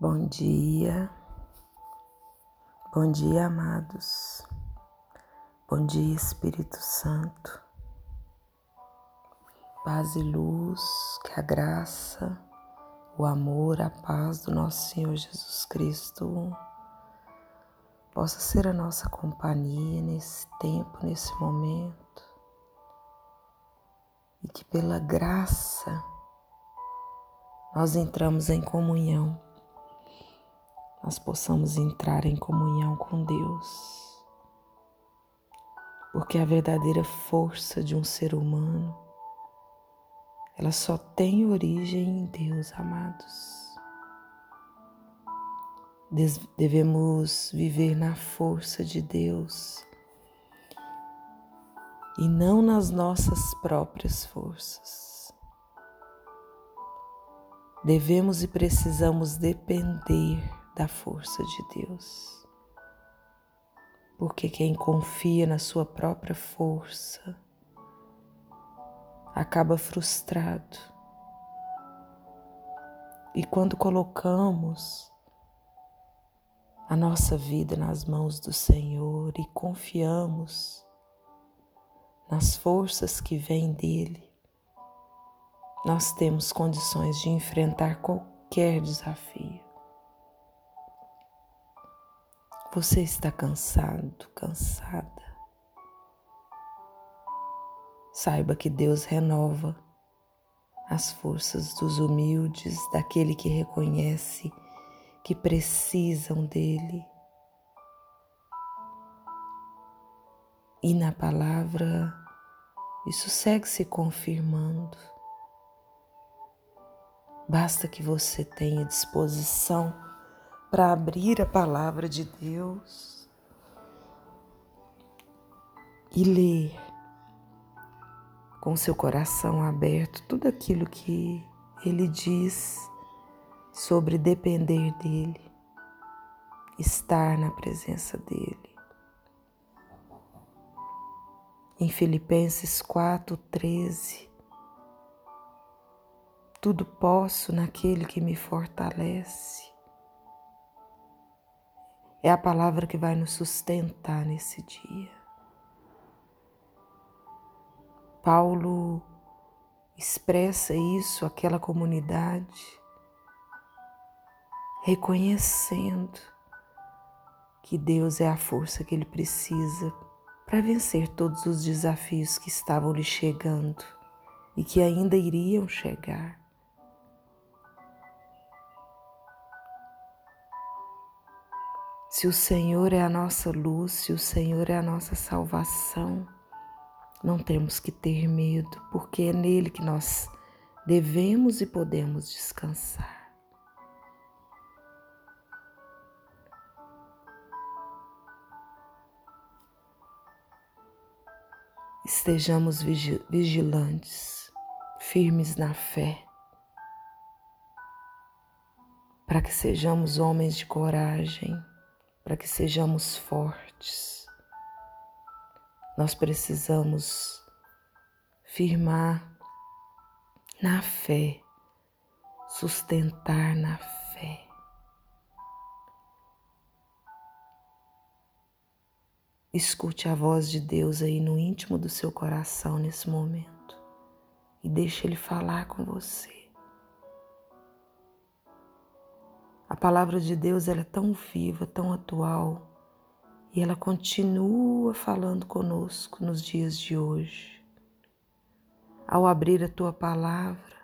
Bom dia, bom dia, amados, bom dia, Espírito Santo, paz e luz, que a graça, o amor, a paz do nosso Senhor Jesus Cristo possa ser a nossa companhia nesse tempo, nesse momento, e que pela graça nós entramos em comunhão nós possamos entrar em comunhão com Deus. Porque a verdadeira força de um ser humano, ela só tem origem em Deus, amados. Devemos viver na força de Deus e não nas nossas próprias forças. Devemos e precisamos depender da força de Deus. Porque quem confia na sua própria força acaba frustrado. E quando colocamos a nossa vida nas mãos do Senhor e confiamos nas forças que vêm dele, nós temos condições de enfrentar qualquer desafio. Você está cansado, cansada. Saiba que Deus renova as forças dos humildes, daquele que reconhece que precisam dele. E na palavra, isso segue se confirmando. Basta que você tenha disposição para abrir a palavra de Deus e ler com seu coração aberto tudo aquilo que ele diz sobre depender dele, estar na presença dele. Em Filipenses 4:13 Tudo posso naquele que me fortalece. É a palavra que vai nos sustentar nesse dia. Paulo expressa isso àquela comunidade, reconhecendo que Deus é a força que ele precisa para vencer todos os desafios que estavam lhe chegando e que ainda iriam chegar. Se o Senhor é a nossa luz, se o Senhor é a nossa salvação, não temos que ter medo, porque é nele que nós devemos e podemos descansar. Estejamos vigilantes, firmes na fé, para que sejamos homens de coragem para que sejamos fortes. Nós precisamos firmar na fé, sustentar na fé. Escute a voz de Deus aí no íntimo do seu coração nesse momento e deixe Ele falar com você. Palavra de Deus ela é tão viva, tão atual, e ela continua falando conosco nos dias de hoje. Ao abrir a tua palavra,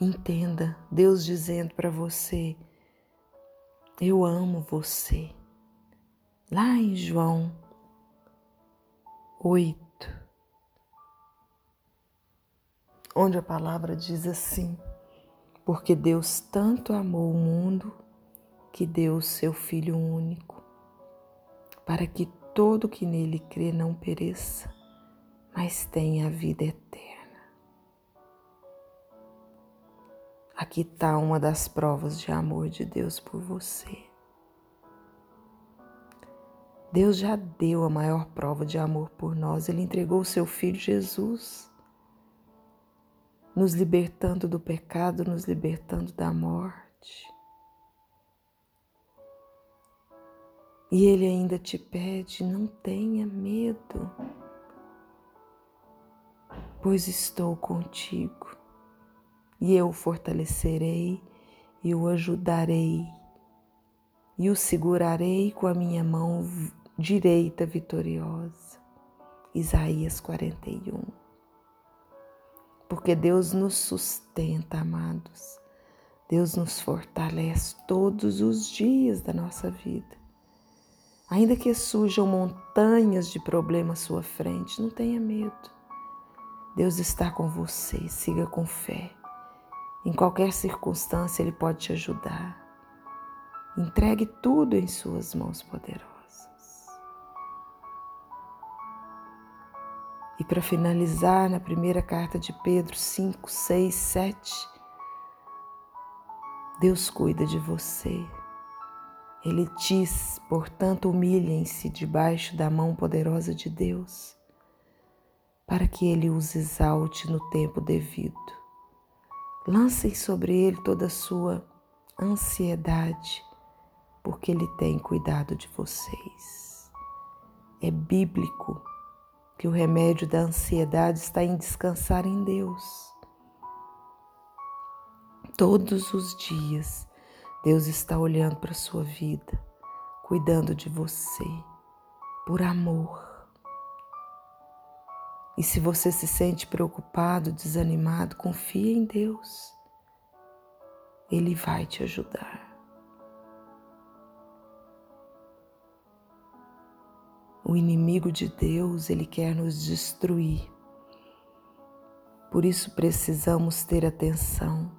entenda Deus dizendo para você: Eu amo você. Lá em João 8, onde a palavra diz assim: porque Deus tanto amou o mundo que deu o seu Filho único, para que todo que nele crê não pereça, mas tenha a vida eterna. Aqui está uma das provas de amor de Deus por você. Deus já deu a maior prova de amor por nós, Ele entregou o seu Filho Jesus nos libertando do pecado, nos libertando da morte. E Ele ainda te pede: não tenha medo, pois estou contigo, e eu o fortalecerei e o ajudarei, e o segurarei com a minha mão direita vitoriosa. Isaías 41. Porque Deus nos sustenta, amados. Deus nos fortalece todos os dias da nossa vida. Ainda que surjam montanhas de problemas à sua frente, não tenha medo. Deus está com você, siga com fé. Em qualquer circunstância, Ele pode te ajudar. Entregue tudo em Suas mãos poderosas. E para finalizar, na primeira carta de Pedro 5, 6, 7, Deus cuida de você. Ele diz, portanto, humilhem-se debaixo da mão poderosa de Deus, para que Ele os exalte no tempo devido. Lancem sobre Ele toda a sua ansiedade, porque Ele tem cuidado de vocês. É bíblico que o remédio da ansiedade está em descansar em Deus. Todos os dias, Deus está olhando para a sua vida, cuidando de você, por amor. E se você se sente preocupado, desanimado, confie em Deus. Ele vai te ajudar. O inimigo de Deus, ele quer nos destruir. Por isso precisamos ter atenção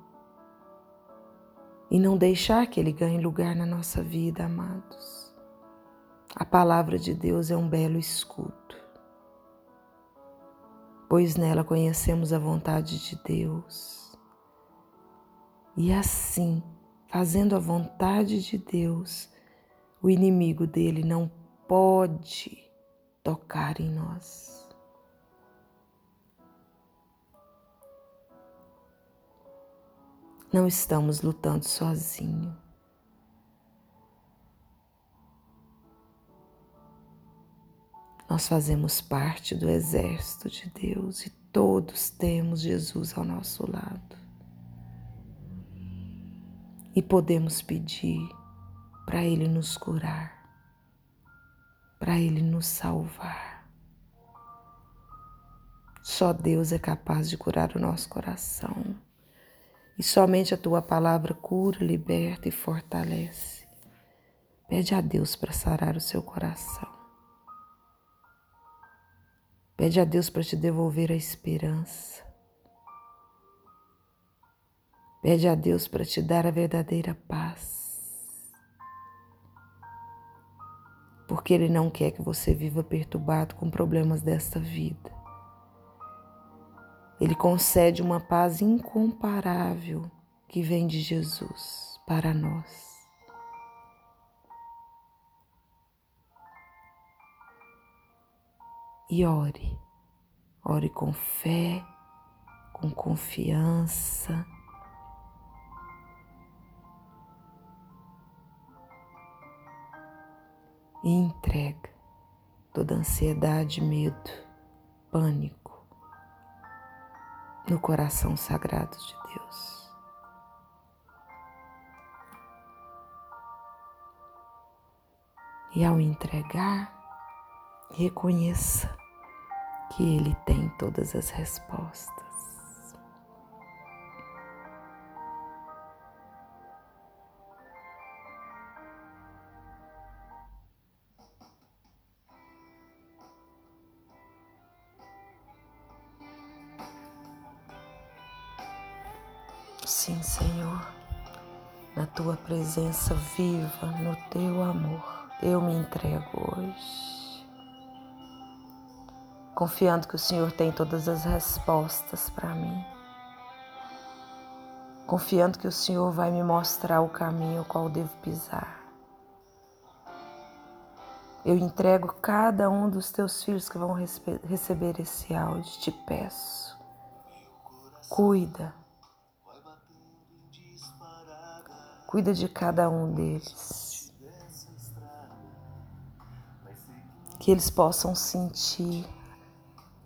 e não deixar que ele ganhe lugar na nossa vida, amados. A palavra de Deus é um belo escudo, pois nela conhecemos a vontade de Deus. E assim, fazendo a vontade de Deus, o inimigo dele não pode tocar em nós. Não estamos lutando sozinho. Nós fazemos parte do exército de Deus e todos temos Jesus ao nosso lado. E podemos pedir para Ele nos curar para Ele nos salvar. Só Deus é capaz de curar o nosso coração. E somente a tua palavra cura, liberta e fortalece. Pede a Deus para sarar o seu coração. Pede a Deus para te devolver a esperança. Pede a Deus para te dar a verdadeira paz. Porque Ele não quer que você viva perturbado com problemas desta vida. Ele concede uma paz incomparável que vem de Jesus para nós. E ore, ore com fé, com confiança e entrega toda ansiedade, medo, pânico no coração sagrado de Deus. E ao entregar, reconheça que Ele tem todas as respostas. Tua presença viva, no teu amor, eu me entrego hoje. Confiando que o Senhor tem todas as respostas para mim. Confiando que o Senhor vai me mostrar o caminho qual devo pisar. Eu entrego cada um dos teus filhos que vão receber esse áudio, te peço Cuida. Cuida de cada um deles. Que eles possam sentir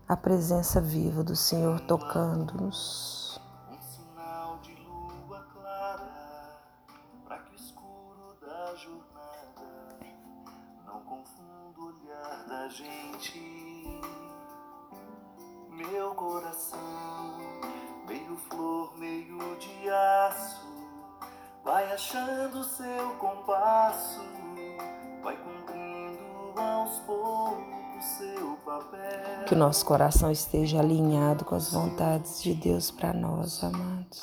a presença viva do Senhor tocando-nos. Achando seu compasso, vai cumprindo aos poucos que o nosso coração esteja alinhado com as vontades de Deus para nós, amados.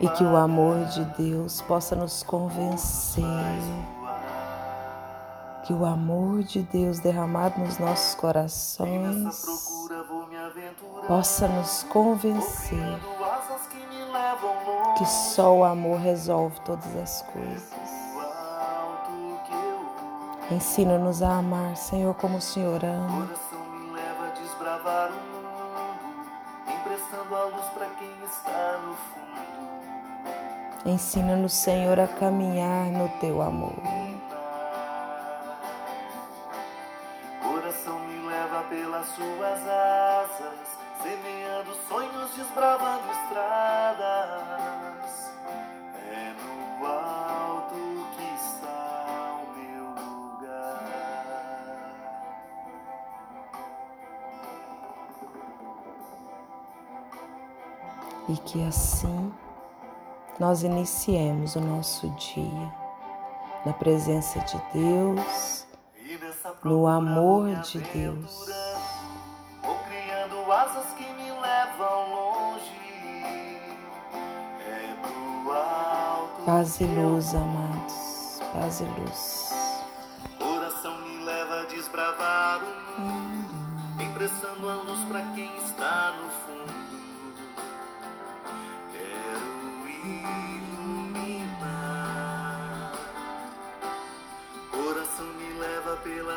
E que o amor de Deus possa nos convencer. Que o amor de Deus derramado nos nossos corações possa nos convencer que só o amor resolve todas as coisas. Ensina-nos a amar, Senhor, como o Senhor ama. Ensina-nos, Senhor, a caminhar no teu amor. Coração me leva pelas suas asas, semeando sonhos, desbravando estradas. É no alto que está o meu lugar. E que assim nós iniciemos o nosso dia na presença de Deus, no amor de Deus. Vou criando asas que me levam longe. É. Paz e luz, amados. Paz e luz. Coração me leva a desbravar o mundo, emprestando a luz para quem está no fundo.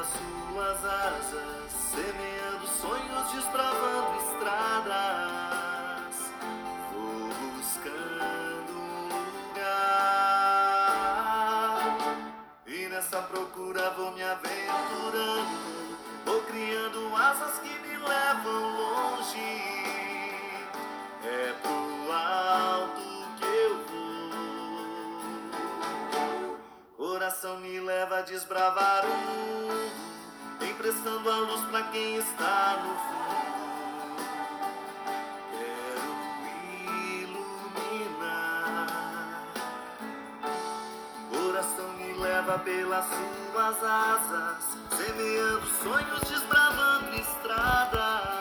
Pelas suas asas, semeando sonhos, desbravando estradas. Vou buscando um lugar e nessa procura vou me aventurando. Vou criando asas que me levam longe. É pro alto coração me leva a desbravar Coração me leva pelas suas asas, semeando sonhos, desbravando estradas.